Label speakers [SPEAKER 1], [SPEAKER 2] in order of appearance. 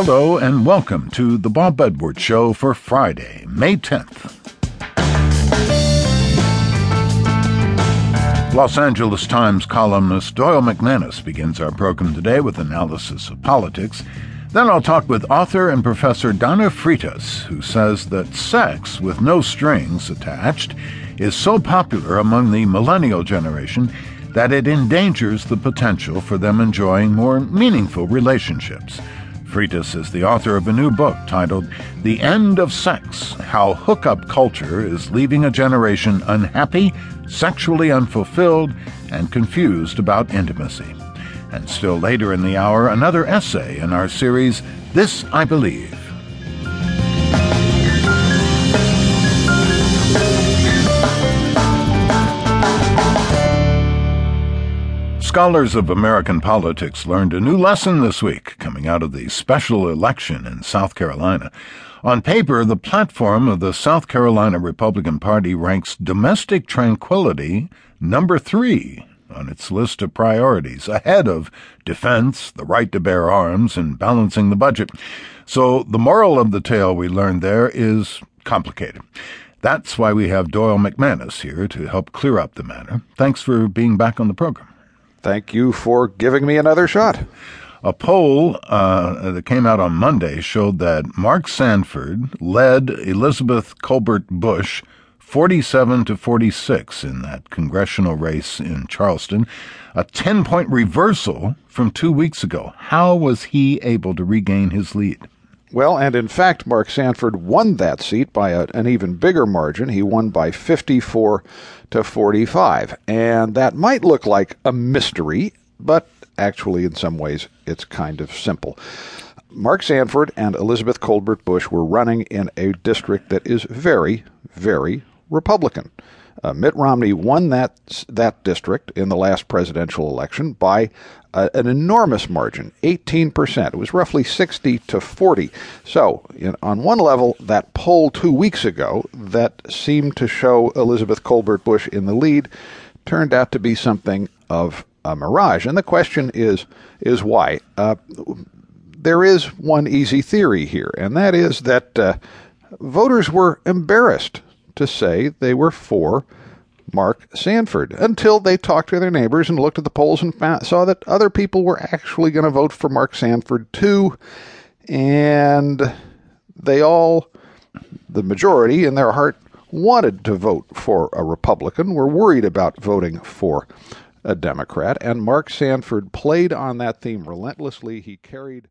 [SPEAKER 1] Hello and welcome to the Bob Edwards Show for Friday, May 10th. Los Angeles Times columnist Doyle McManus begins our program today with analysis of politics. Then I'll talk with author and professor Donna Freitas, who says that sex with no strings attached is so popular among the millennial generation that it endangers the potential for them enjoying more meaningful relationships. Freitas is the author of a new book titled The End of Sex How Hookup Culture is Leaving a Generation Unhappy, Sexually Unfulfilled, and Confused About Intimacy. And still later in the hour, another essay in our series, This I Believe. Scholars of American politics learned a new lesson this week coming out of the special election in South Carolina. On paper, the platform of the South Carolina Republican Party ranks domestic tranquility number three on its list of priorities, ahead of defense, the right to bear arms, and balancing the budget. So the moral of the tale we learned there is complicated. That's why we have Doyle McManus here to help clear up the matter. Thanks for being back on the program.
[SPEAKER 2] Thank you for giving me another shot.
[SPEAKER 1] A poll uh, that came out on Monday showed that Mark Sanford led Elizabeth Colbert Busch 47 to 46 in that congressional race in Charleston, a 10 point reversal from two weeks ago. How was he able to regain his lead?
[SPEAKER 2] Well, and in fact, Mark Sanford won that seat by a, an even bigger margin. He won by 54 to 45. And that might look like a mystery, but actually, in some ways, it's kind of simple. Mark Sanford and Elizabeth Colbert Busch were running in a district that is very, very Republican. Uh, Mitt Romney won that that district in the last presidential election by uh, an enormous margin, 18%. It was roughly 60 to 40. So, know, on one level, that poll two weeks ago that seemed to show Elizabeth Colbert Busch in the lead turned out to be something of a mirage. And the question is is why? Uh, there is one easy theory here, and that is that uh, voters were embarrassed to say they were for Mark Sanford until they talked to their neighbors and looked at the polls and found, saw that other people were actually going to vote for Mark Sanford too. And they all, the majority in their heart, wanted to vote for a Republican, were worried about voting for a Democrat. And Mark Sanford played on that theme relentlessly. He carried